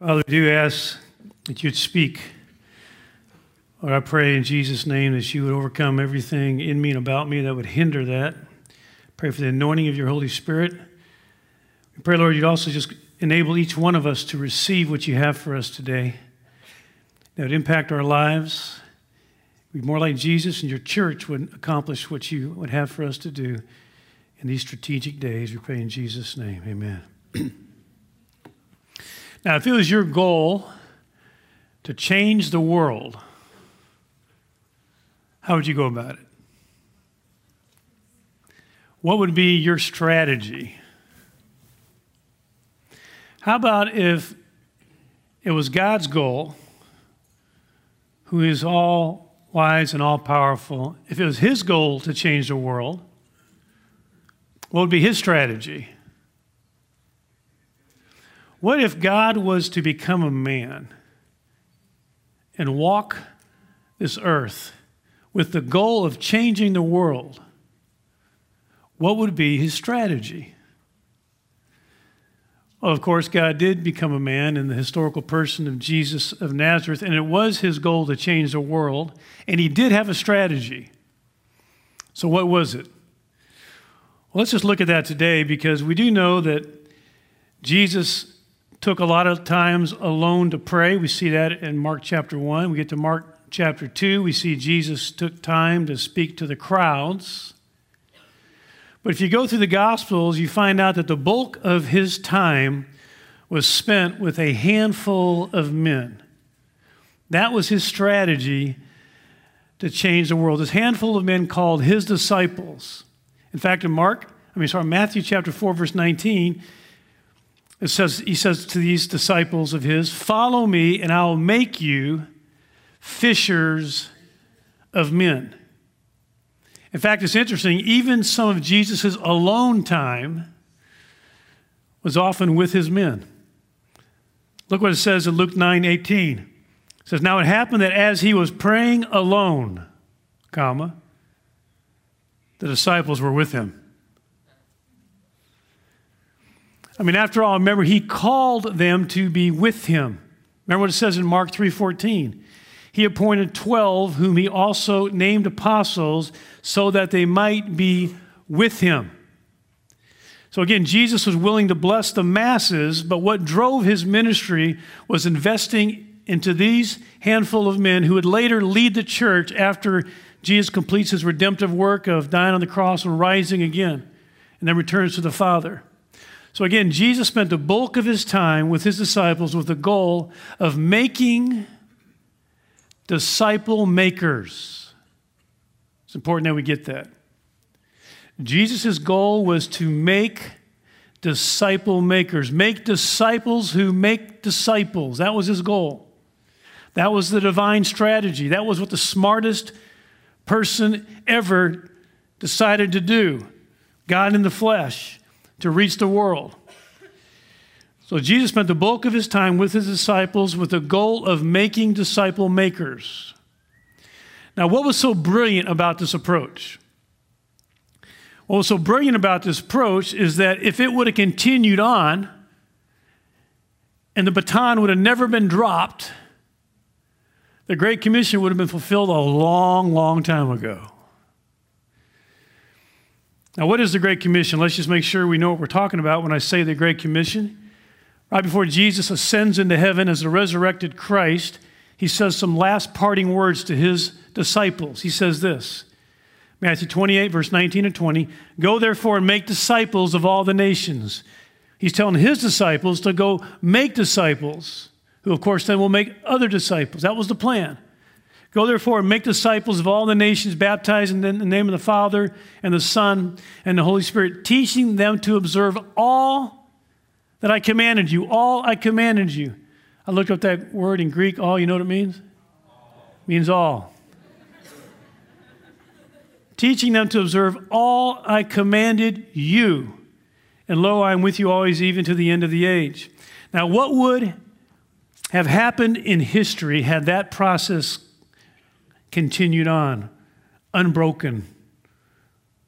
Father, we do ask that you'd speak. Lord, I pray in Jesus' name that you would overcome everything in me and about me that would hinder that. Pray for the anointing of your Holy Spirit. We pray, Lord, you'd also just enable each one of us to receive what you have for us today. That would impact our lives. Be more like Jesus, and your church would accomplish what you would have for us to do in these strategic days. We pray in Jesus' name. Amen. now, if it was your goal to change the world, how would you go about it? What would be your strategy? How about if it was God's goal, who is all wise and all powerful, if it was his goal to change the world, what would be his strategy? What if God was to become a man and walk this earth with the goal of changing the world? What would be his strategy? Well, of course, God did become a man in the historical person of Jesus of Nazareth, and it was his goal to change the world, and he did have a strategy. So, what was it? Well, let's just look at that today because we do know that Jesus took a lot of times alone to pray. We see that in Mark chapter 1. We get to Mark chapter 2, we see Jesus took time to speak to the crowds. But if you go through the Gospels, you find out that the bulk of his time was spent with a handful of men. That was his strategy to change the world. This handful of men called his disciples. In fact, in Mark, I mean, sorry, Matthew chapter 4, verse 19, it says, he says to these disciples of his, Follow me, and I'll make you fishers of men. In fact, it's interesting, even some of Jesus' alone time was often with his men. Look what it says in Luke 9 18. It says, Now it happened that as he was praying alone, comma, the disciples were with him. I mean, after all, remember, he called them to be with him. Remember what it says in Mark 3:14 he appointed 12, whom he also named apostles, so that they might be with him. So again, Jesus was willing to bless the masses, but what drove his ministry was investing into these handful of men who would later lead the church after Jesus completes his redemptive work of dying on the cross and rising again, and then returns to the Father. So again, Jesus spent the bulk of his time with his disciples with the goal of making disciple makers. It's important that we get that. Jesus' goal was to make disciple makers, make disciples who make disciples. That was his goal. That was the divine strategy. That was what the smartest person ever decided to do. God in the flesh to reach the world. So Jesus spent the bulk of his time with his disciples with the goal of making disciple makers. Now, what was so brilliant about this approach? What was so brilliant about this approach is that if it would have continued on and the baton would have never been dropped, the Great Commission would have been fulfilled a long, long time ago. Now, what is the Great Commission? Let's just make sure we know what we're talking about when I say the Great Commission. Right before Jesus ascends into heaven as the resurrected Christ, he says some last parting words to his disciples. He says this Matthew 28, verse 19 and 20 Go therefore and make disciples of all the nations. He's telling his disciples to go make disciples, who, of course, then will make other disciples. That was the plan. Go therefore and make disciples of all the nations, baptizing them in the name of the Father and the Son and the Holy Spirit, teaching them to observe all that I commanded you. All I commanded you. I looked up that word in Greek, all, you know what it means? It means all. Teaching them to observe all I commanded you. And lo, I am with you always, even to the end of the age. Now, what would have happened in history had that process continued on, unbroken,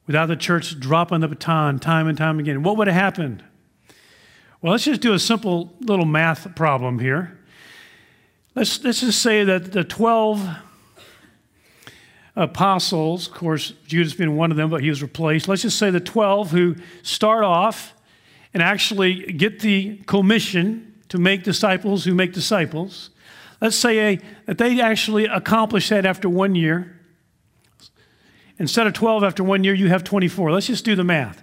without the church dropping the baton time and time again? What would have happened? Well, let's just do a simple little math problem here. Let's, let's just say that the 12 apostles, of course, Judas being one of them, but he was replaced. Let's just say the 12 who start off and actually get the commission to make disciples who make disciples. Let's say that they actually accomplish that after one year. Instead of 12 after one year, you have 24. Let's just do the math.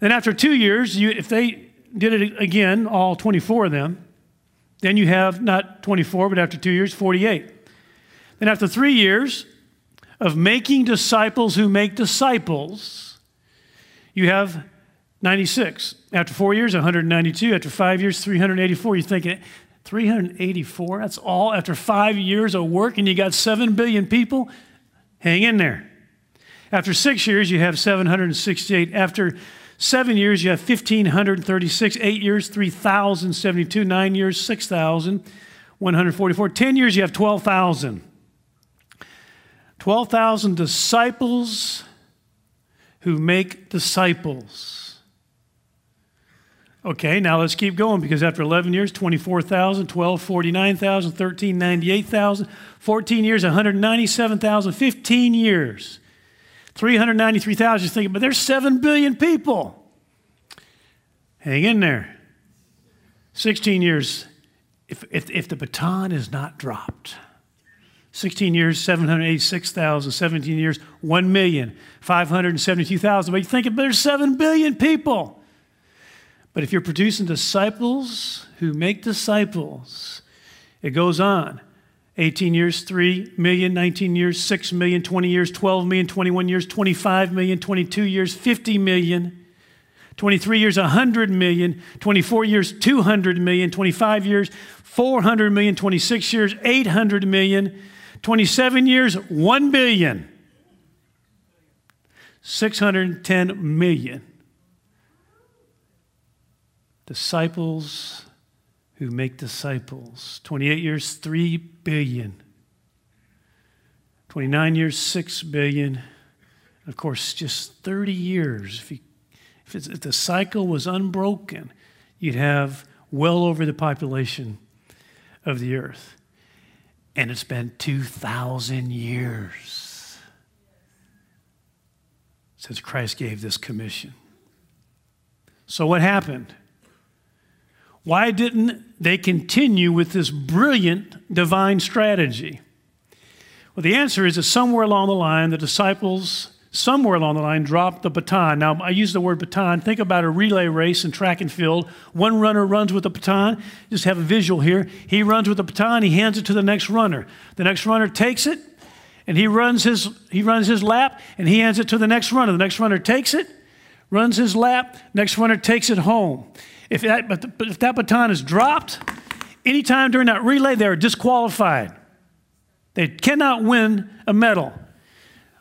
Then after two years, you, if they did it again, all 24 of them, then you have not 24, but after two years, 48. Then after three years of making disciples who make disciples, you have 96. After four years, 192. After five years, 384. You're thinking, 384? That's all after five years of work, and you got 7 billion people? Hang in there. After six years, you have 768. After seven years, you have 1,536. Eight years, 3,072. Nine years, 6,144. Ten years, you have 12,000. 12,000 disciples who make disciples. Okay, now let's keep going because after 11 years, 24,000, 12, 49,000, 13, 98,000, 14 years, 197,000, 15 years, 393,000. You're thinking, but there's 7 billion people. Hang in there. 16 years, if, if, if the baton is not dropped. 16 years, 786,000, 17 years, 1,572,000. But you're thinking, but there's 7 billion people. But if you're producing disciples who make disciples, it goes on. 18 years, 3 million, 19 years, 6 million, 20 years, 12 million, 21 years, 25 million, 22 years, 50 million, 23 years, 100 million, 24 years, 200 million, 25 years, 400 million, 26 years, 800 million, 27 years, 1 billion, 610 million disciples who make disciples. 28 years, 3 billion. 29 years, 6 billion. Of course, just 30 years. If, you, if, if the cycle was unbroken, you'd have well over the population of the earth. And it's been 2,000 years since Christ gave this commission. So, what happened? Why didn't they continue with this brilliant divine strategy? Well, the answer is that somewhere along the line, the disciples, somewhere along the line, dropped the baton. Now, I use the word baton. Think about a relay race in track and field. One runner runs with the baton. Just have a visual here. He runs with the baton, he hands it to the next runner. The next runner takes it, and he runs his, he runs his lap, and he hands it to the next runner. The next runner takes it, runs his lap, next runner takes it home. If that, if that baton is dropped, anytime during that relay, they're disqualified. They cannot win a medal.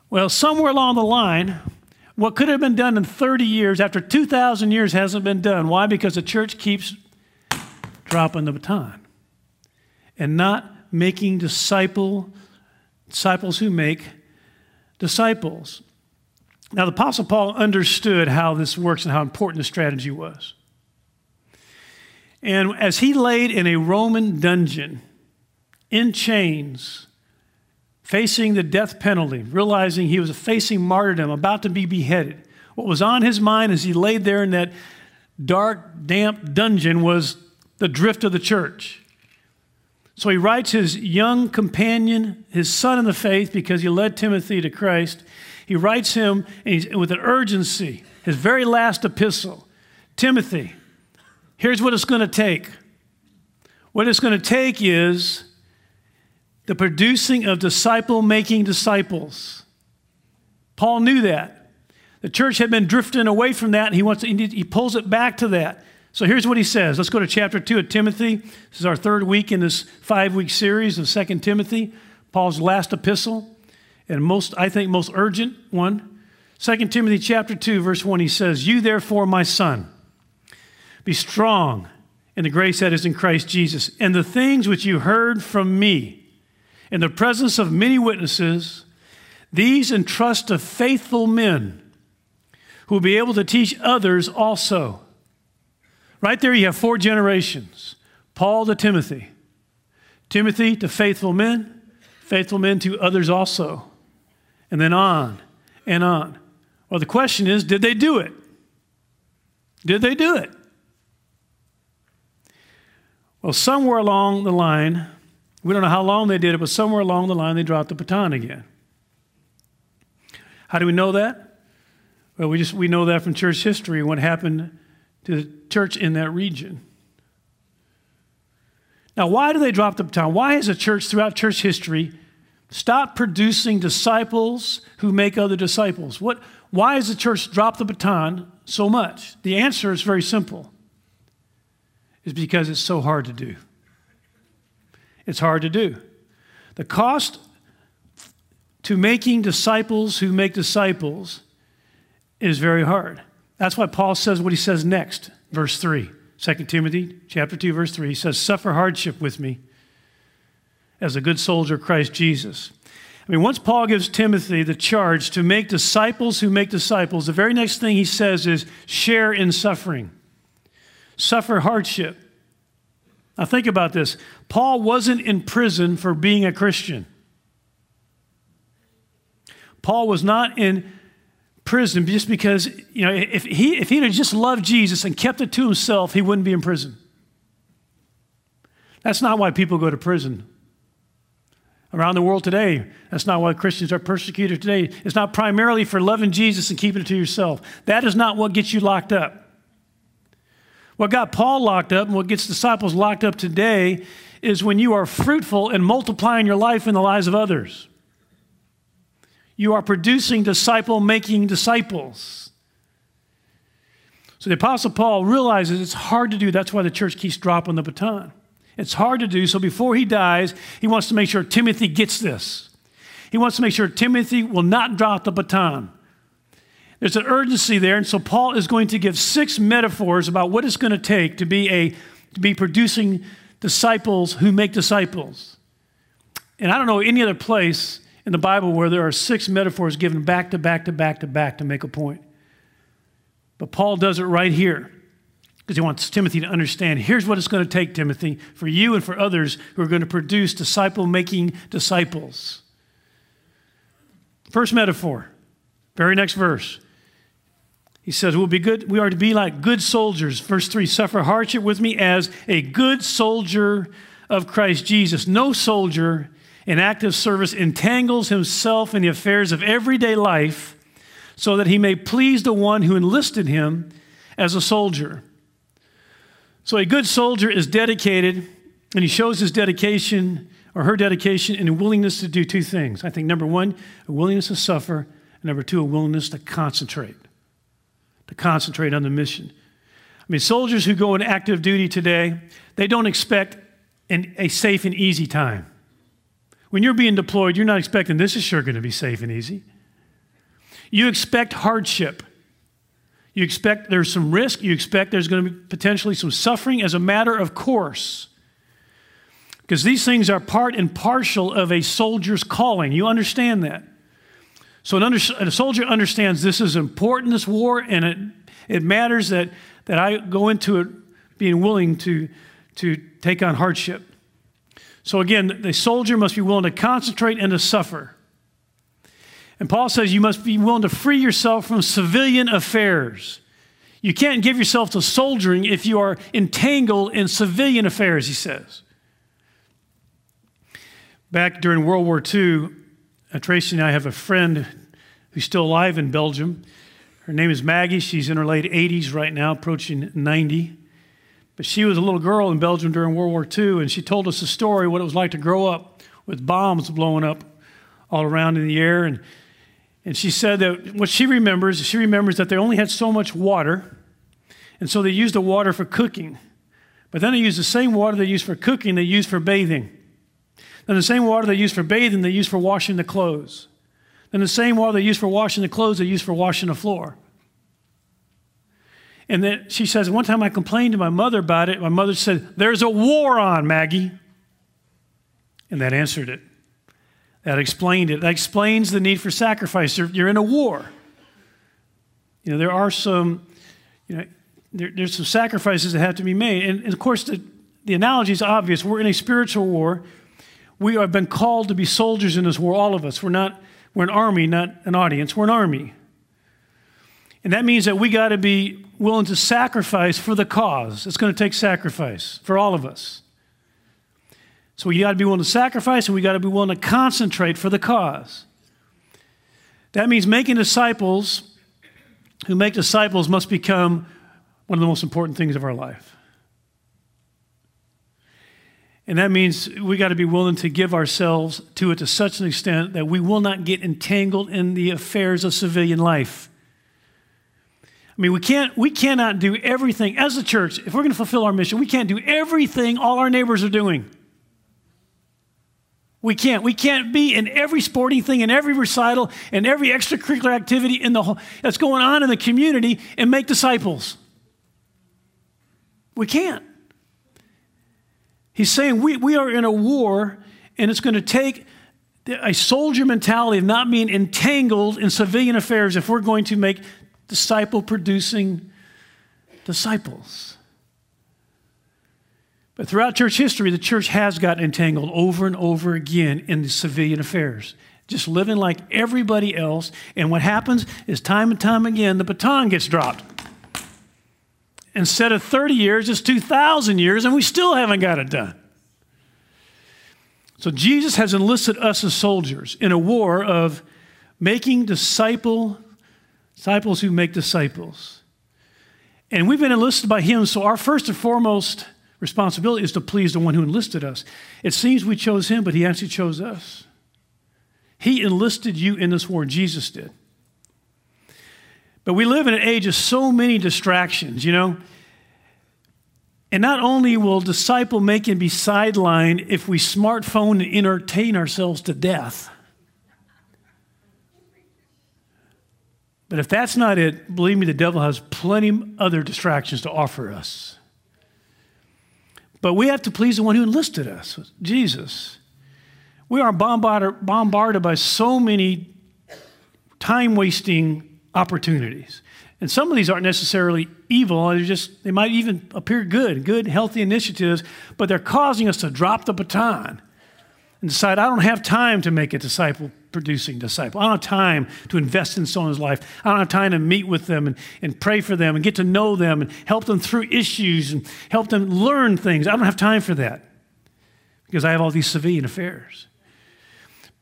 Well, somewhere along the line, what could have been done in 30 years, after 2,000 years, hasn't been done. Why? Because the church keeps dropping the baton and not making disciple, disciples who make disciples. Now, the Apostle Paul understood how this works and how important the strategy was. And as he laid in a Roman dungeon, in chains, facing the death penalty, realizing he was facing martyrdom, about to be beheaded, what was on his mind as he laid there in that dark, damp dungeon was the drift of the church. So he writes his young companion, his son in the faith, because he led Timothy to Christ. He writes him with an urgency, his very last epistle Timothy, Here's what it's going to take what it's going to take is the producing of disciple making disciples. Paul knew that. The church had been drifting away from that, and he, wants to, he pulls it back to that. So here's what he says. Let's go to chapter 2 of Timothy. This is our third week in this five week series of 2 Timothy, Paul's last epistle, and most, I think, most urgent one. 2 Timothy chapter 2, verse 1, he says, You therefore, my son, be strong in the grace that is in Christ Jesus. And the things which you heard from me in the presence of many witnesses, these entrust to faithful men who will be able to teach others also. Right there, you have four generations Paul to Timothy, Timothy to faithful men, faithful men to others also, and then on and on. Well, the question is did they do it? Did they do it? Well, somewhere along the line, we don't know how long they did it, but somewhere along the line they dropped the baton again. How do we know that? Well, we just we know that from church history and what happened to the church in that region. Now, why do they drop the baton? Why has a church throughout church history stopped producing disciples who make other disciples? What, why has the church dropped the baton so much? The answer is very simple. It's because it's so hard to do. It's hard to do. The cost to making disciples who make disciples is very hard. That's why Paul says what he says next, verse 3. 2 Timothy chapter 2 verse 3 he says suffer hardship with me as a good soldier of Christ Jesus. I mean once Paul gives Timothy the charge to make disciples who make disciples the very next thing he says is share in suffering. Suffer hardship. Now think about this. Paul wasn't in prison for being a Christian. Paul was not in prison just because, you know, if he if he had just loved Jesus and kept it to himself, he wouldn't be in prison. That's not why people go to prison. Around the world today, that's not why Christians are persecuted today. It's not primarily for loving Jesus and keeping it to yourself. That is not what gets you locked up. What got Paul locked up and what gets disciples locked up today is when you are fruitful and multiplying your life in the lives of others you are producing disciple making disciples. So the Apostle Paul realizes it's hard to do. That's why the church keeps dropping the baton. It's hard to do. So before he dies, he wants to make sure Timothy gets this. He wants to make sure Timothy will not drop the baton. There's an urgency there, and so Paul is going to give six metaphors about what it's going to take to be a to be producing disciples who make disciples. And I don't know any other place in the Bible where there are six metaphors given back to back to back to back to make a point. But Paul does it right here because he wants Timothy to understand here's what it's going to take, Timothy, for you and for others who are going to produce disciple making disciples. First metaphor, very next verse. He says, We'll be good, we are to be like good soldiers. Verse 3 suffer hardship with me as a good soldier of Christ Jesus. No soldier in active service entangles himself in the affairs of everyday life so that he may please the one who enlisted him as a soldier. So, a good soldier is dedicated, and he shows his dedication or her dedication in a willingness to do two things. I think number one, a willingness to suffer, and number two, a willingness to concentrate, to concentrate on the mission. I mean, soldiers who go in active duty today, they don't expect an, a safe and easy time. When you're being deployed, you're not expecting this is sure going to be safe and easy. You expect hardship. You expect there's some risk. You expect there's going to be potentially some suffering as a matter of course. Because these things are part and partial of a soldier's calling. You understand that. So under, a soldier understands this is important, this war, and it, it matters that, that I go into it being willing to, to take on hardship. So again, the soldier must be willing to concentrate and to suffer. And Paul says you must be willing to free yourself from civilian affairs. You can't give yourself to soldiering if you are entangled in civilian affairs, he says. Back during World War II, uh, Tracy and I have a friend who's still alive in Belgium. Her name is Maggie. She's in her late 80s right now, approaching 90. But she was a little girl in Belgium during World War II, and she told us a story what it was like to grow up with bombs blowing up all around in the air. And, and she said that what she remembers, she remembers that they only had so much water, and so they used the water for cooking. But then they used the same water they used for cooking, they used for bathing. Then the same water they used for bathing, they used for washing the clothes. Then the same water they used for washing the clothes, they used for washing the floor. And then she says, one time I complained to my mother about it. My mother said, There's a war on, Maggie. And that answered it. That explained it. That explains the need for sacrifice. You're, you're in a war. You know, there are some, you know, there, there's some sacrifices that have to be made. And, and of course, the, the analogy is obvious. We're in a spiritual war. We have been called to be soldiers in this war, all of us. We're not, we're an army, not an audience. We're an army. And that means that we got to be willing to sacrifice for the cause. It's going to take sacrifice for all of us. So we got to be willing to sacrifice and we got to be willing to concentrate for the cause. That means making disciples who make disciples must become one of the most important things of our life. And that means we got to be willing to give ourselves to it to such an extent that we will not get entangled in the affairs of civilian life. I mean, we can't we cannot do everything as a church. If we're going to fulfill our mission, we can't do everything all our neighbors are doing. We can't. We can't be in every sporting thing, in every recital, in every extracurricular activity in the whole, that's going on in the community and make disciples. We can't. He's saying we, we are in a war, and it's going to take a soldier mentality of not being entangled in civilian affairs if we're going to make disciple producing disciples. But throughout church history, the church has gotten entangled over and over again in the civilian affairs, just living like everybody else. And what happens is time and time again, the baton gets dropped. Instead of 30 years, it's 2,000 years, and we still haven't got it done. So Jesus has enlisted us as soldiers in a war of making disciple, disciples who make disciples. And we've been enlisted by him, so our first and foremost responsibility is to please the one who enlisted us. It seems we chose him, but he actually chose us. He enlisted you in this war, Jesus did. But we live in an age of so many distractions, you know. And not only will disciple making be sidelined if we smartphone and entertain ourselves to death, but if that's not it, believe me, the devil has plenty other distractions to offer us. But we have to please the one who enlisted us, Jesus. We are bombarded, by so many time wasting opportunities. And some of these aren't necessarily evil, they're just, they might even appear good, good, healthy initiatives, but they're causing us to drop the baton and decide, I don't have time to make a disciple producing disciple. I don't have time to invest in someone's life. I don't have time to meet with them and, and pray for them and get to know them and help them through issues and help them learn things. I don't have time for that because I have all these civilian affairs.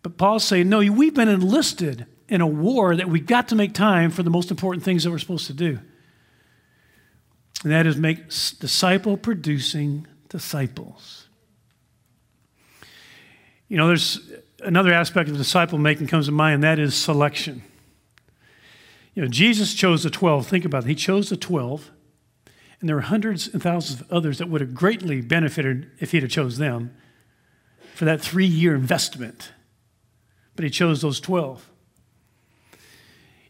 But Paul's saying, no, we've been enlisted in a war that we've got to make time for the most important things that we're supposed to do. And that is make disciple producing disciples. You know, there's another aspect of disciple making comes to mind, and that is selection. You know, Jesus chose the 12. Think about it. He chose the 12, and there were hundreds and thousands of others that would have greatly benefited if he'd have chose them for that three-year investment. But he chose those 12.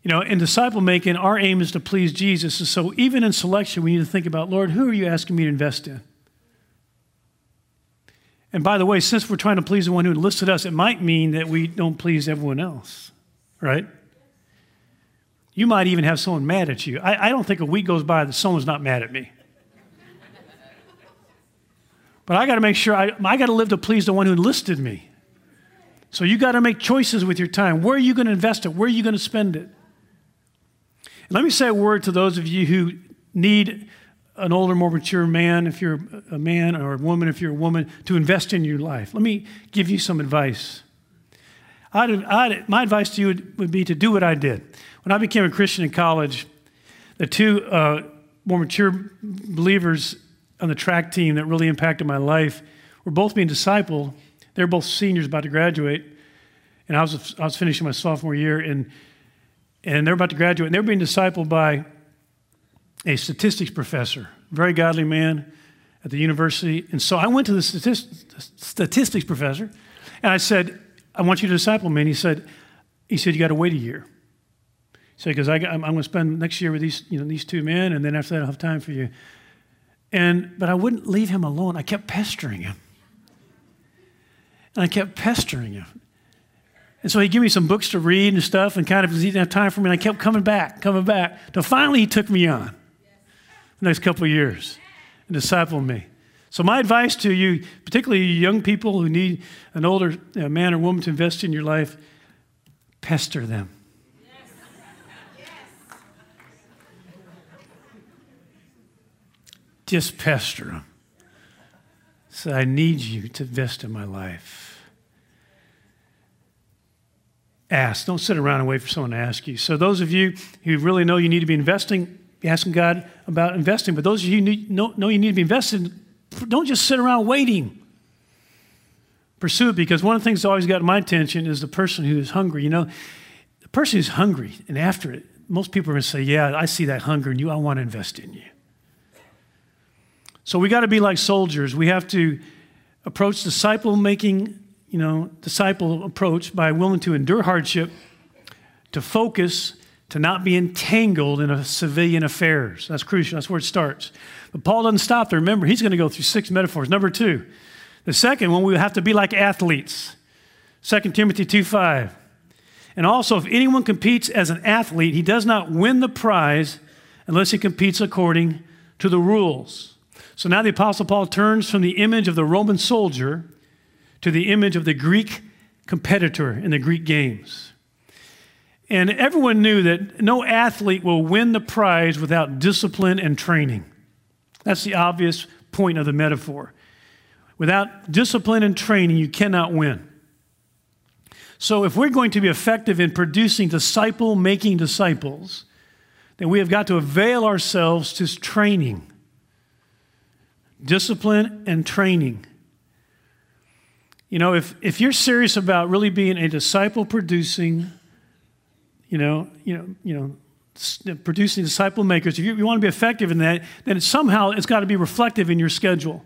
You know, in disciple making, our aim is to please Jesus. And so even in selection, we need to think about, Lord, who are you asking me to invest in? And by the way, since we're trying to please the one who enlisted us, it might mean that we don't please everyone else, right? You might even have someone mad at you. I, I don't think a week goes by that someone's not mad at me. But I got to make sure I, I got to live to please the one who enlisted me. So you got to make choices with your time. Where are you going to invest it? Where are you going to spend it? Let me say a word to those of you who need an older, more mature man, if you're a man, or a woman, if you're a woman, to invest in your life. Let me give you some advice. I'd, I'd, my advice to you would, would, be to do what I did. When I became a Christian in college, the two uh, more mature believers on the track team that really impacted my life were both being discipled. They were both seniors about to graduate, and I was, I was finishing my sophomore year, and, and they're about to graduate, and they're being discipled by a statistics professor, very godly man at the university. And so I went to the statistics professor and I said, I want you to disciple me. And he said, he said, you got to wait a year. He said, because I'm, I'm going to spend next year with these, you know, these two men, and then after that, I'll have time for you. And, but I wouldn't leave him alone. I kept pestering him. And I kept pestering him. And so he gave me some books to read and stuff, and kind of he didn't have time for me, and I kept coming back, coming back. Till finally he took me on. the next couple of years and disciple me. So, my advice to you, particularly young people who need an older uh, man or woman to invest in your life, pester them. Just pester them. Say, I need you to invest in my life. Ask. Don't sit around and wait for someone to ask you. So, those of you who really know you need to be investing, be asking God about investing. But those of you who know, know you need to be investing, don't just sit around waiting. Pursue it because one of the things that always got my attention is the person who is hungry. You know, the person who's hungry and after it, most people are going to say, Yeah, I see that hunger in you. I want to invest in you. So we got to be like soldiers. We have to approach disciple making, you know, disciple approach by willing to endure hardship, to focus, to not be entangled in a civilian affairs. That's crucial. That's where it starts. But Paul doesn't stop there. Remember, he's going to go through six metaphors. Number two, the second one, we have to be like athletes. 2 Timothy 2 5. And also, if anyone competes as an athlete, he does not win the prize unless he competes according to the rules. So now the Apostle Paul turns from the image of the Roman soldier to the image of the Greek competitor in the Greek games. And everyone knew that no athlete will win the prize without discipline and training. That's the obvious point of the metaphor. Without discipline and training, you cannot win. So, if we're going to be effective in producing disciple making disciples, then we have got to avail ourselves to training. Discipline and training. You know, if, if you're serious about really being a disciple producing, you know, you know, you know, uh, producing disciple makers, if you, you want to be effective in that, then it's somehow it's got to be reflective in your schedule.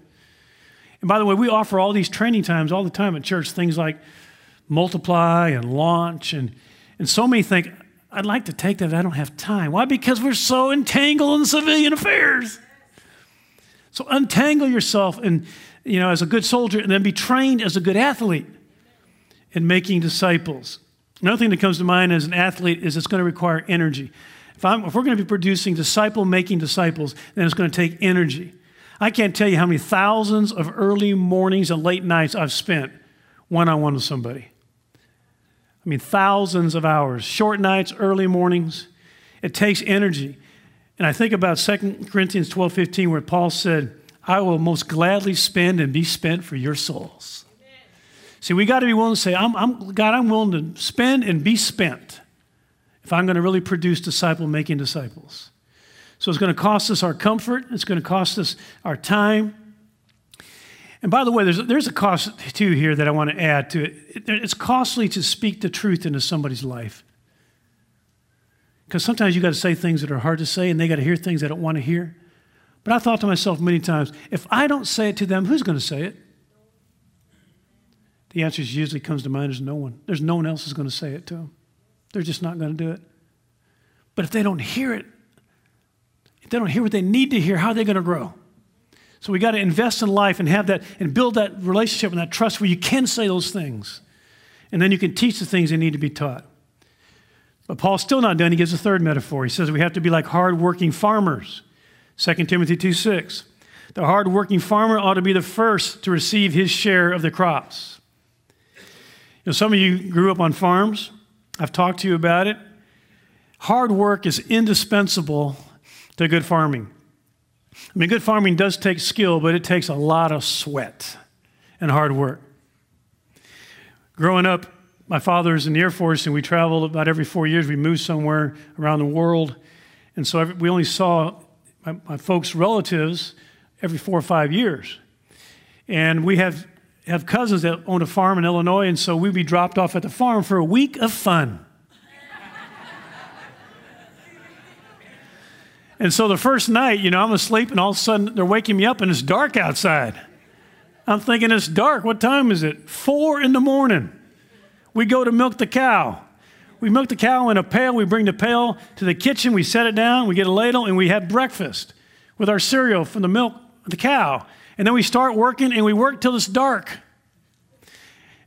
And by the way, we offer all these training times all the time at church, things like multiply and launch. And, and so many think, I'd like to take that, I don't have time. Why? Because we're so entangled in civilian affairs. So untangle yourself and, you know, as a good soldier and then be trained as a good athlete in making disciples. Another thing that comes to mind as an athlete is it's going to require energy. If, if we're going to be producing disciple making disciples, then it's going to take energy. I can't tell you how many thousands of early mornings and late nights I've spent one on one with somebody. I mean, thousands of hours, short nights, early mornings. It takes energy. And I think about 2 Corinthians 12 15, where Paul said, I will most gladly spend and be spent for your souls. Amen. See, we got to be willing to say, I'm, I'm, God, I'm willing to spend and be spent if I'm going to really produce disciple making disciples. So it's going to cost us our comfort, it's going to cost us our time. And by the way, there's, there's a cost too here that I want to add to it. It's costly to speak the truth into somebody's life. Because sometimes you got to say things that are hard to say and they got to hear things they don't want to hear. But I thought to myself many times, if I don't say it to them, who's going to say it? The answer usually comes to mind is no one. There's no one else who's going to say it to them. They're just not going to do it. But if they don't hear it, if they don't hear what they need to hear, how are they going to grow? So we got to invest in life and have that and build that relationship and that trust where you can say those things. And then you can teach the things they need to be taught. But Paul's still not done. He gives a third metaphor. He says we have to be like hardworking farmers. 2 Timothy 2 6. The hardworking farmer ought to be the first to receive his share of the crops. You know, some of you grew up on farms. I've talked to you about it. Hard work is indispensable to good farming. I mean, good farming does take skill, but it takes a lot of sweat and hard work. Growing up, my father's in the Air Force, and we traveled about every four years. We moved somewhere around the world. And so we only saw my, my, folks' relatives every four or five years. And we have, have cousins that own a farm in Illinois, and so we'd be dropped off at the farm for a week of fun. And so the first night, you know, I'm asleep and all of a sudden they're waking me up and it's dark outside. I'm thinking it's dark. What time is it? Four in the morning. We go to milk the cow. We milk the cow in a pail. We bring the pail to the kitchen. We set it down. We get a ladle and we have breakfast with our cereal from the milk of the cow. And then we start working and we work till it's dark.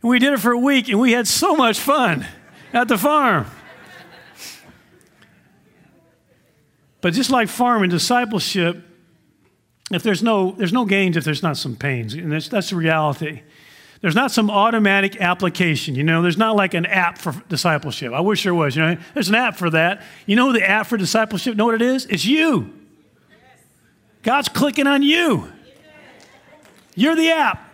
And we did it for a week and we had so much fun at the farm. But just like farming, discipleship if there's no, there's no gains if there's not some pains. And that's, that's the reality. There's not some automatic application. You know, there's not like an app for discipleship. I wish there was. You know, there's an app for that. You know the app for discipleship? Know what it is? It's you. God's clicking on you. You're the app.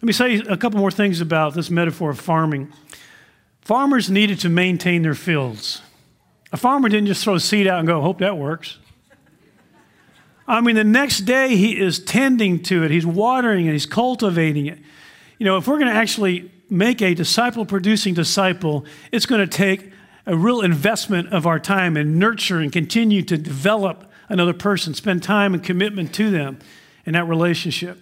Let me say a couple more things about this metaphor of farming. Farmers needed to maintain their fields. A farmer didn't just throw seed out and go, hope that works. I mean, the next day he is tending to it, he's watering it, he's cultivating it. You know, if we're going to actually make a disciple producing disciple, it's going to take a real investment of our time and nurture and continue to develop another person, spend time and commitment to them in that relationship.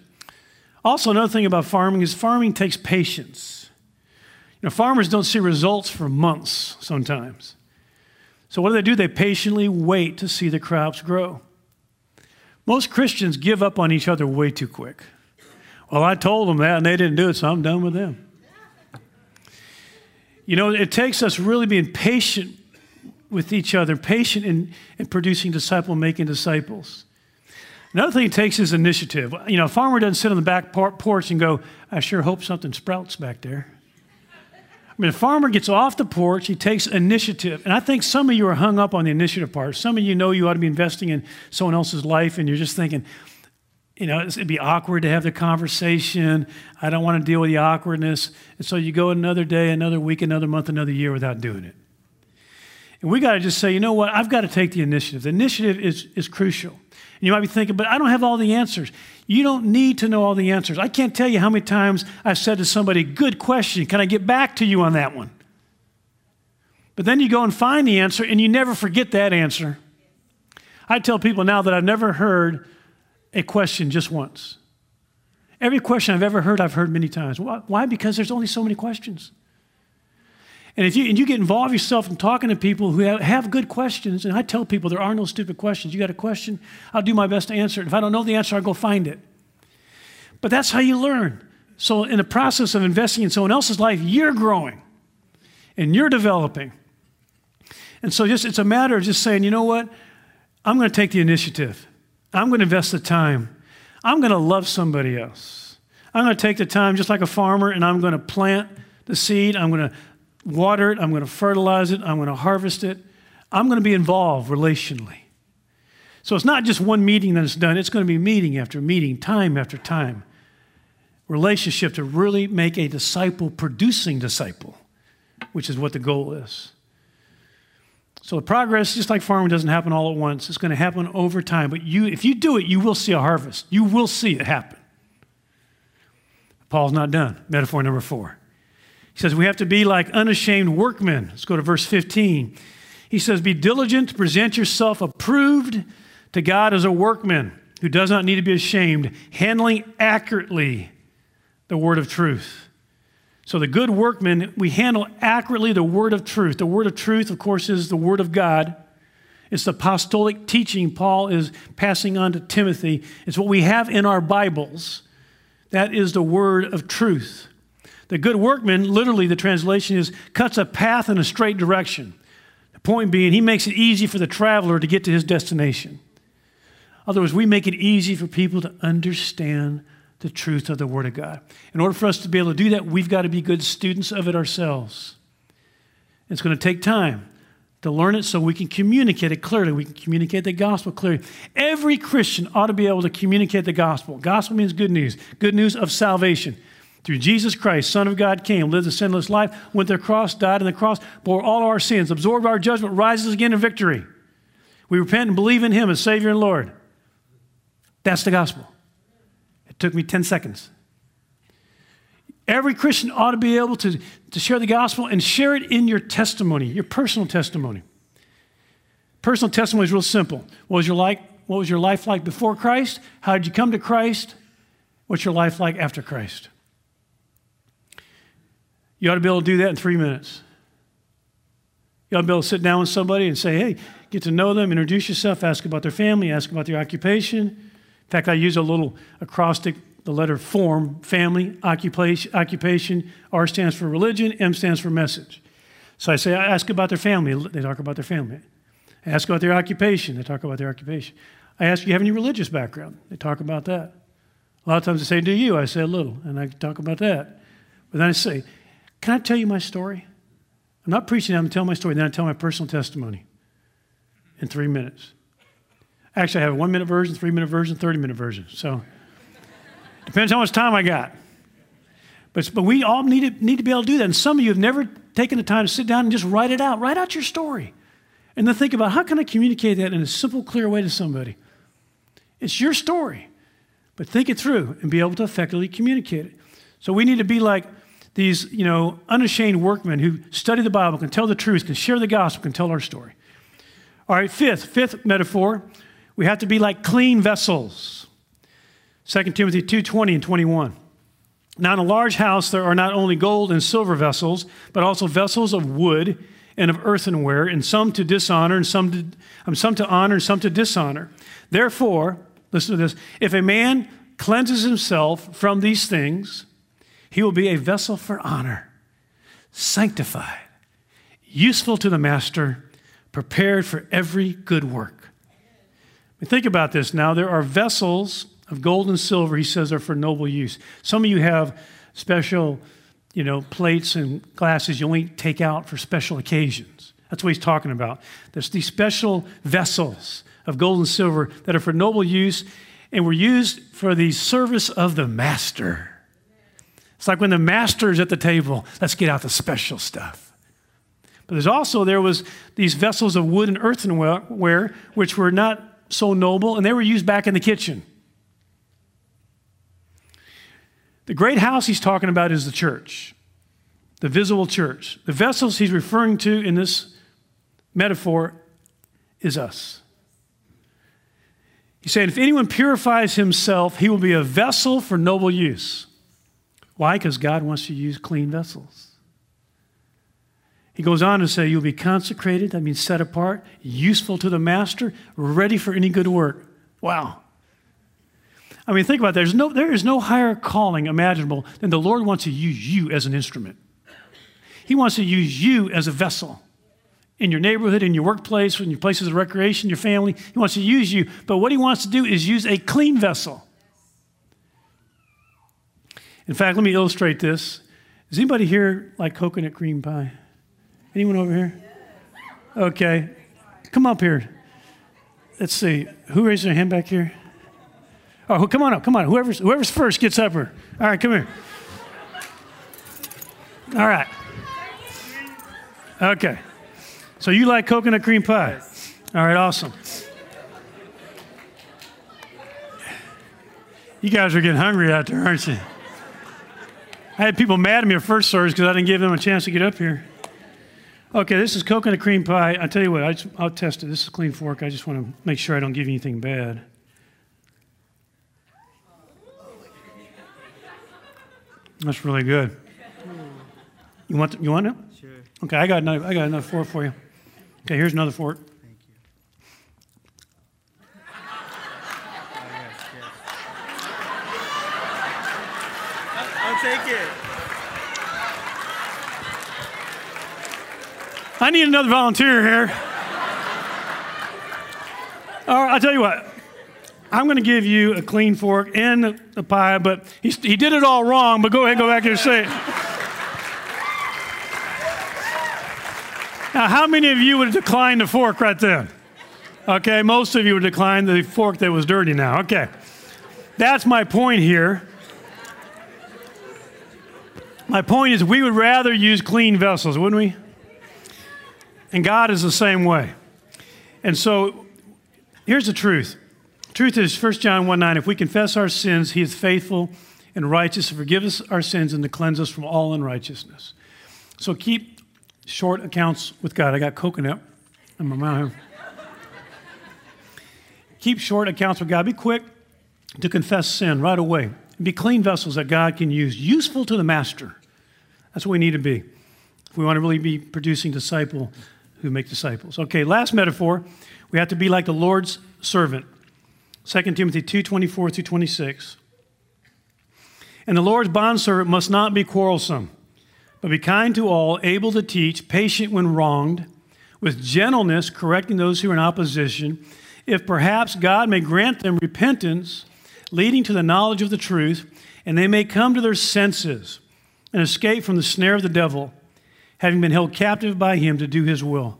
Also, another thing about farming is farming takes patience. You know, farmers don't see results for months sometimes. So, what do they do? They patiently wait to see the crops grow. Most Christians give up on each other way too quick. Well, I told them that and they didn't do it, so I'm done with them. You know, it takes us really being patient with each other, patient in, in producing disciple making disciples. Another thing it takes is initiative. You know, a farmer doesn't sit on the back porch and go, I sure hope something sprouts back there. Mean, a farmer gets off the porch, he takes initiative. And I think some of you are hung up on the initiative part. Some of you know you ought to be investing in someone else's life, and you're just thinking, you know, it'd be awkward to have the conversation. I don't want to deal with the awkwardness. And so you go another day, another week, another month, another year without doing it. And we got to just say, you know what? I've got to take the initiative. The initiative is, is crucial. And you might be thinking, but I don't have all the answers. You don't need to know all the answers. I can't tell you how many times I've said to somebody, good question. Can I get back to you on that one? But then you go and find the answer and you never forget that answer. I tell people now that I've never heard a question just once. Every question I've ever heard, I've heard many times. Why? Because there's only so many questions. And if you, and you get involved yourself in talking to people who have, have, good questions, and I tell people there are no stupid questions. You got a question, I'll do my best to answer it. If I don't know the answer, I'll go find it. But that's how you learn. So, in the process of investing in someone else's life, you're growing and you're developing. And so, just it's a matter of just saying, you know what? I'm going to take the initiative. I'm going to invest the time. I'm going to love somebody else. I'm going to take the time, just like a farmer, and I'm going to plant the seed. I'm going to water it, I'm going to fertilize it, I'm going to harvest it. I'm going to be involved relationally. So it's not just one meeting that is done, it's going to be meeting after meeting, time after time. Relationship to really make a disciple producing disciple, which is what the goal is. So the progress, just like farming, doesn't happen all at once. It's going to happen over time. But you, if you do it, you will see a harvest. You will see it happen. Paul's not done. Metaphor number four. He says we have to be like unashamed workmen. Let's go to verse 15. He says, Be diligent to present yourself approved to God as a workman who does not need to be ashamed, handling accurately the word of truth. So, the good workman, we handle accurately the word of truth. The word of truth, of course, is the word of God. It's the apostolic teaching Paul is passing on to Timothy. It's what we have in our Bibles. That is the word of truth. The good workman, literally, the translation is cuts a path in a straight direction. The point being, he makes it easy for the traveler to get to his destination. In other words, we make it easy for people to understand the truth of the Word of God. In order for us to be able to do that, we've got to be good students of it ourselves. It's going to take time to learn it so we can communicate it clearly. We can communicate the gospel clearly. Every Christian ought to be able to communicate the gospel. Gospel means good news, good news of salvation. Through Jesus Christ, Son of God, came, lived a sinless life, went to the cross, died on the cross, bore all our sins, absorbed our judgment, rises again in victory. We repent and believe in Him as Savior and Lord. That's the gospel. It took me 10 seconds. Every Christian ought to be able to, to share the gospel and share it in your testimony, your personal testimony. Personal testimony is real simple. What was your, like, what was your life like before Christ? How did you come to Christ? What's your life like after Christ? You ought to be able to do that in three minutes. You ought to be able to sit down with somebody and say, hey, get to know them, introduce yourself, ask about their family, ask about their occupation. In fact, I use a little acrostic, the letter form, family, occupation, occupation. R stands for religion, M stands for message. So I say, I ask about their family, they talk about their family. I ask about their occupation, they talk about their occupation. I ask, Do you have any religious background? They talk about that. A lot of times they say, do you? I say a little, and I talk about that. But then I say, can I tell you my story? I'm not preaching, I'm telling my story. Then I tell my personal testimony in three minutes. Actually, I have a one minute version, three minute version, 30 minute version. So depends how much time I got. But, but we all need to, need to be able to do that. And some of you have never taken the time to sit down and just write it out. Write out your story. And then think about how can I communicate that in a simple, clear way to somebody? It's your story. But think it through and be able to effectively communicate it. So we need to be like these, you know, unashamed workmen who study the Bible, can tell the truth, can share the gospel, can tell our story. All right, fifth, fifth metaphor, we have to be like clean vessels. 2 Timothy 2:20 and 21. Now in a large house there are not only gold and silver vessels, but also vessels of wood and of earthenware, and some to dishonor, and some to, um, some to honor, and some to dishonor. Therefore, listen to this if a man cleanses himself from these things, he will be a vessel for honor, sanctified, useful to the master, prepared for every good work. Think about this now. There are vessels of gold and silver, he says, are for noble use. Some of you have special, you know, plates and glasses you only take out for special occasions. That's what he's talking about. There's these special vessels of gold and silver that are for noble use and were used for the service of the master. It's like when the master's at the table, let's get out the special stuff. But there's also, there was these vessels of wood and earthenware, which were not so noble, and they were used back in the kitchen. The great house he's talking about is the church, the visible church. The vessels he's referring to in this metaphor is us. He's saying, if anyone purifies himself, he will be a vessel for noble use. Why? Because God wants to use clean vessels. He goes on to say, You'll be consecrated, that means set apart, useful to the master, ready for any good work. Wow. I mean, think about that. There's no, there is no higher calling imaginable than the Lord wants to use you as an instrument. He wants to use you as a vessel in your neighborhood, in your workplace, in your places of recreation, your family. He wants to use you. But what he wants to do is use a clean vessel. In fact, let me illustrate this. Does anybody here like coconut cream pie? Anyone over here? Okay. Come up here. Let's see. Who raised their hand back here? Oh, come on up. Come on. Whoever's, whoever's first gets up here. All right, come here. All right. Okay. So you like coconut cream pie? All right, awesome. You guys are getting hungry out there, aren't you? I had people mad at me at first service because I didn't give them a chance to get up here. Okay, this is coconut cream pie. I tell you what, I will test it. This is a clean fork. I just want to make sure I don't give you anything bad. That's really good. You want you want it? Sure. Okay, I got another I got another fork for you. Okay, here's another fork. Thank you. I'll take it. I need another volunteer here. All right, I'll tell you what. I'm going to give you a clean fork and the pie, but he, he did it all wrong, but go ahead and go back and say it. Now, how many of you would decline the fork right then? Okay, most of you would decline the fork that was dirty now. Okay. That's my point here. My point is, we would rather use clean vessels, wouldn't we? And God is the same way. And so, here's the truth truth is 1 John 1 9, if we confess our sins, he is faithful and righteous to forgive us our sins and to cleanse us from all unrighteousness. So keep short accounts with God. I got coconut in my mouth. keep short accounts with God. Be quick to confess sin right away. Be clean vessels that God can use, useful to the master. That's what we need to be if we want to really be producing disciple who make disciples. Okay, last metaphor. We have to be like the Lord's servant. 2 Timothy 2 24 through 26. And the Lord's bondservant must not be quarrelsome, but be kind to all, able to teach, patient when wronged, with gentleness correcting those who are in opposition, if perhaps God may grant them repentance, leading to the knowledge of the truth, and they may come to their senses and escape from the snare of the devil, having been held captive by him to do his will.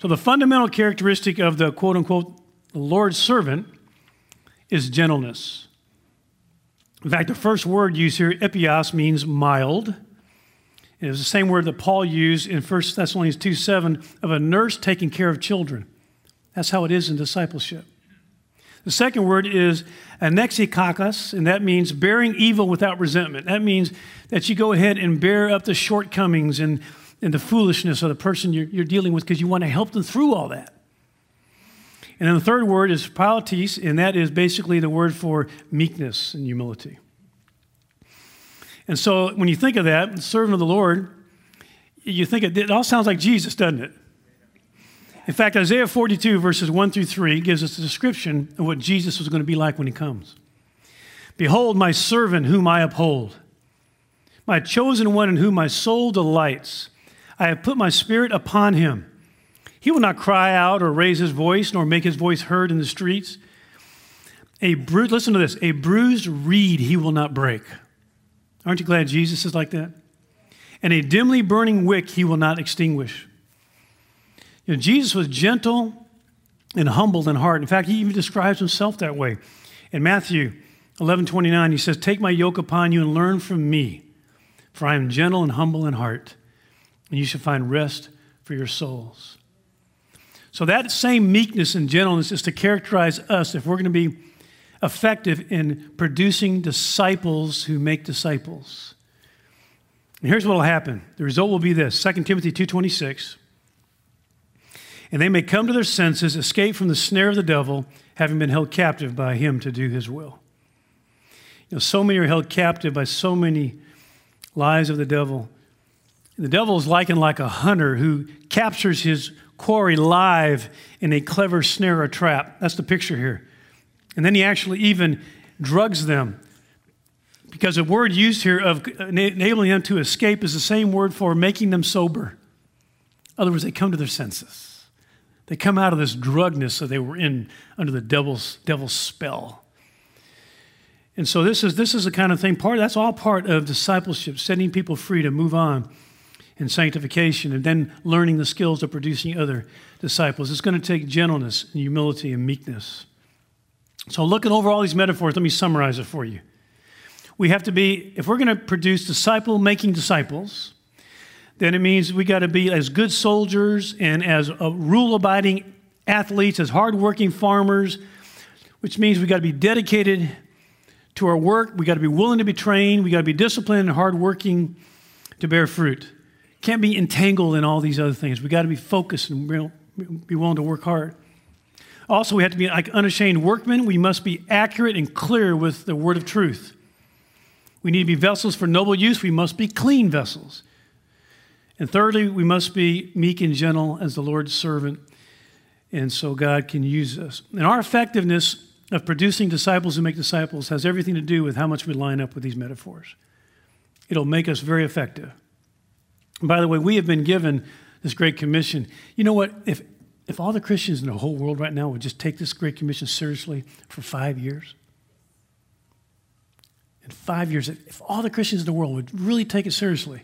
So, the fundamental characteristic of the quote unquote Lord's servant is gentleness. In fact, the first word used here, epios, means mild. It was the same word that Paul used in 1 Thessalonians 2 7 of a nurse taking care of children. That's how it is in discipleship. The second word is anexikakos, and that means bearing evil without resentment. That means that you go ahead and bear up the shortcomings and, and the foolishness of the person you're, you're dealing with because you want to help them through all that. And then the third word is politis, and that is basically the word for meekness and humility. And so when you think of that, servant of the Lord, you think it, it all sounds like Jesus, doesn't it? In fact, Isaiah 42, verses 1 through 3, gives us a description of what Jesus was going to be like when he comes. Behold, my servant whom I uphold, my chosen one in whom my soul delights. I have put my spirit upon him. He will not cry out or raise his voice, nor make his voice heard in the streets. A bru- listen to this a bruised reed he will not break. Aren't you glad Jesus is like that? And a dimly burning wick he will not extinguish. You know, Jesus was gentle and humbled in heart. In fact, he even describes himself that way. In Matthew 11 29, he says, Take my yoke upon you and learn from me, for I am gentle and humble in heart, and you shall find rest for your souls. So, that same meekness and gentleness is to characterize us if we're going to be effective in producing disciples who make disciples. And here's what will happen the result will be this 2 Timothy 2.26 and they may come to their senses, escape from the snare of the devil, having been held captive by him to do his will. You know, so many are held captive by so many lies of the devil. The devil is likened like a hunter who captures his quarry live in a clever snare or trap. That's the picture here. And then he actually even drugs them. Because the word used here of enabling them to escape is the same word for making them sober. In other words, they come to their senses. They come out of this drugness that they were in under the devil's, devil's spell. And so this is, this is the kind of thing, part, that's all part of discipleship, setting people free to move on in sanctification and then learning the skills of producing other disciples. It's going to take gentleness and humility and meekness. So, looking over all these metaphors, let me summarize it for you. We have to be, if we're going to produce disciple making disciples, then it means we got to be as good soldiers and as uh, rule abiding athletes, as hardworking farmers, which means we got to be dedicated to our work. We got to be willing to be trained. We got to be disciplined and hardworking to bear fruit. Can't be entangled in all these other things. We got to be focused and be willing to work hard. Also, we have to be like unashamed workmen. We must be accurate and clear with the word of truth. We need to be vessels for noble use. We must be clean vessels. And thirdly, we must be meek and gentle as the Lord's servant, and so God can use us. And our effectiveness of producing disciples who make disciples has everything to do with how much we line up with these metaphors. It'll make us very effective. And by the way, we have been given this Great Commission. You know what? If, if all the Christians in the whole world right now would just take this Great Commission seriously for five years, in five years, if all the Christians in the world would really take it seriously,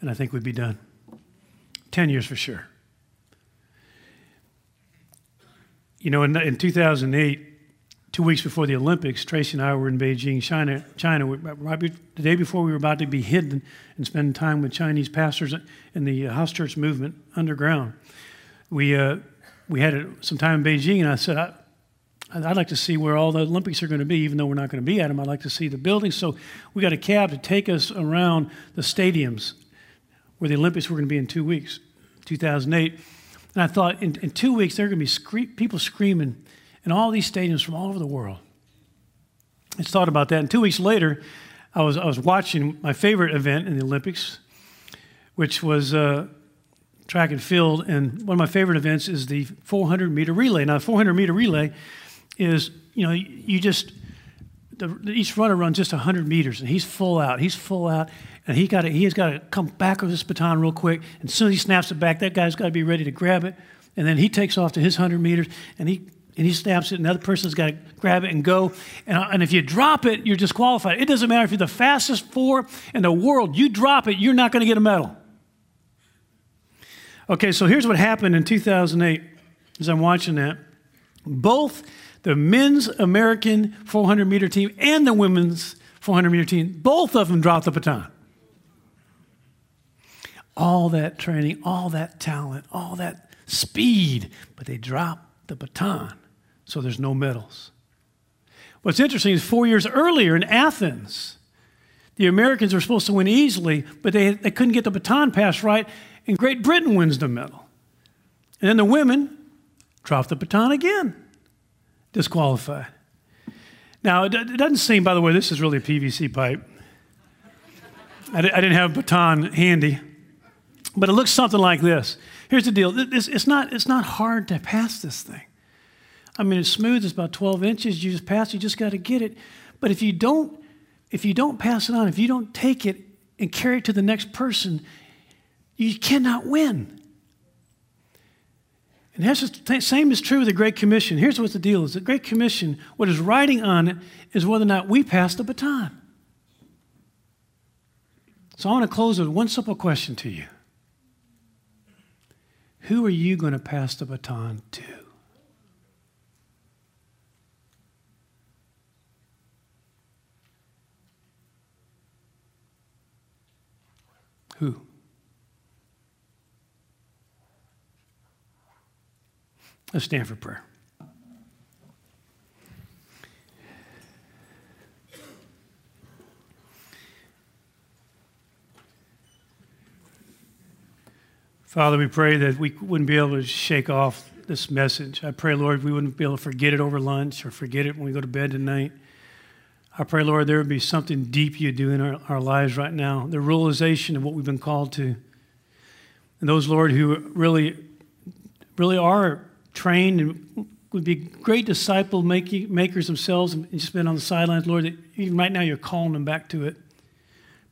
then I think we'd be done. 10 years for sure. You know, in, in 2008, two weeks before the Olympics, Tracy and I were in Beijing, China. China, right the day before we were about to be hidden and spend time with Chinese pastors in the uh, house church movement underground. We, uh, we had some time in Beijing, and I said, I, I'd like to see where all the Olympics are going to be, even though we're not going to be at them. I'd like to see the buildings. So we got a cab to take us around the stadiums where the Olympics were going to be in two weeks, 2008. And I thought, in, in two weeks, there are going to be scre- people screaming in all these stadiums from all over the world. I thought about that. And two weeks later, I was, I was watching my favorite event in the Olympics, which was uh, track and field. And one of my favorite events is the 400 meter relay. Now, the 400 meter relay is, you know, you just, the, each runner runs just 100 meters, and he's full out. He's full out, and he got he has got to come back with his baton real quick. And as soon as he snaps it back, that guy's got to be ready to grab it And then he takes off to his 100 meters and he, and he snaps it, and the other person's got to grab it and go. And, and if you drop it, you're disqualified. It doesn't matter if you're the fastest four in the world, you drop it, you're not going to get a medal. Okay, so here's what happened in 2008 as I'm watching that. Both the men's American 400 meter team and the women's 400 meter team, both of them dropped the baton. All that training, all that talent, all that speed, but they dropped the baton, so there's no medals. What's interesting is four years earlier in Athens, the Americans were supposed to win easily, but they, they couldn't get the baton pass right, and Great Britain wins the medal. And then the women drop the baton again, disqualified. Now, it, doesn't seem, by the way, this is really a PVC pipe. I, didn't have a baton handy, but it looks something like this. Here's the deal it's, not, it's not hard to pass this thing. I mean, it's smooth, it's about 12 inches. You just pass, you just got to get it. But if you don't, if you don't pass it on, if you don't take it and carry it to the next person, you cannot win. And that's the same is true with the Great Commission. Here's what the deal is the Great Commission, what is writing on it is whether or not we pass the baton. So I want to close with one simple question to you Who are you going to pass the baton to? Who? Let's stand for prayer. Father, we pray that we wouldn't be able to shake off this message. I pray, Lord, we wouldn't be able to forget it over lunch or forget it when we go to bed tonight. I pray, Lord, there would be something deep you do in our, our lives right now, the realization of what we've been called to. And those, Lord, who really, really are trained and would be great disciple makers themselves and just been on the sidelines, Lord, that even right now you're calling them back to it.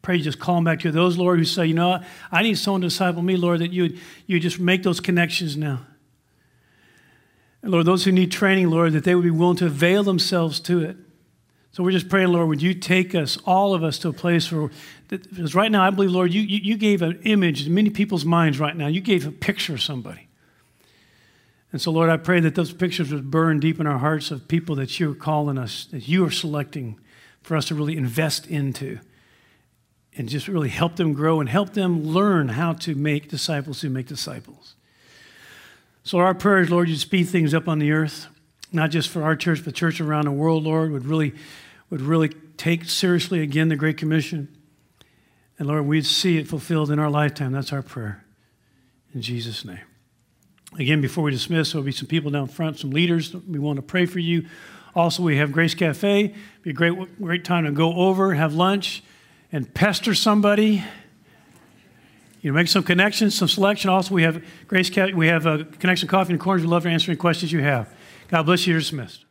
Pray you just call them back to it. Those, Lord, who say, you know, I need someone to disciple me, Lord, that you would you just make those connections now. And Lord, those who need training, Lord, that they would be willing to avail themselves to it. So we're just praying, Lord, would you take us, all of us, to a place where, because right now I believe, Lord, you, you, you gave an image in many people's minds right now. You gave a picture of somebody. And so, Lord, I pray that those pictures would burn deep in our hearts of people that you're calling us, that you are selecting for us to really invest into and just really help them grow and help them learn how to make disciples who make disciples. So, our prayers, Lord, you speed things up on the earth, not just for our church, but church around the world, Lord, would really, would really take seriously again the Great Commission. And Lord, we'd see it fulfilled in our lifetime. That's our prayer. In Jesus' name. Again, before we dismiss, there'll be some people down front, some leaders. We want to pray for you. Also, we have Grace Cafe. Be a great, great time to go over, have lunch, and pester somebody. You know, make some connections, some selection. Also, we have Grace. we have a connection coffee and corners. We'd love to answer any questions you have. God bless you. You're dismissed.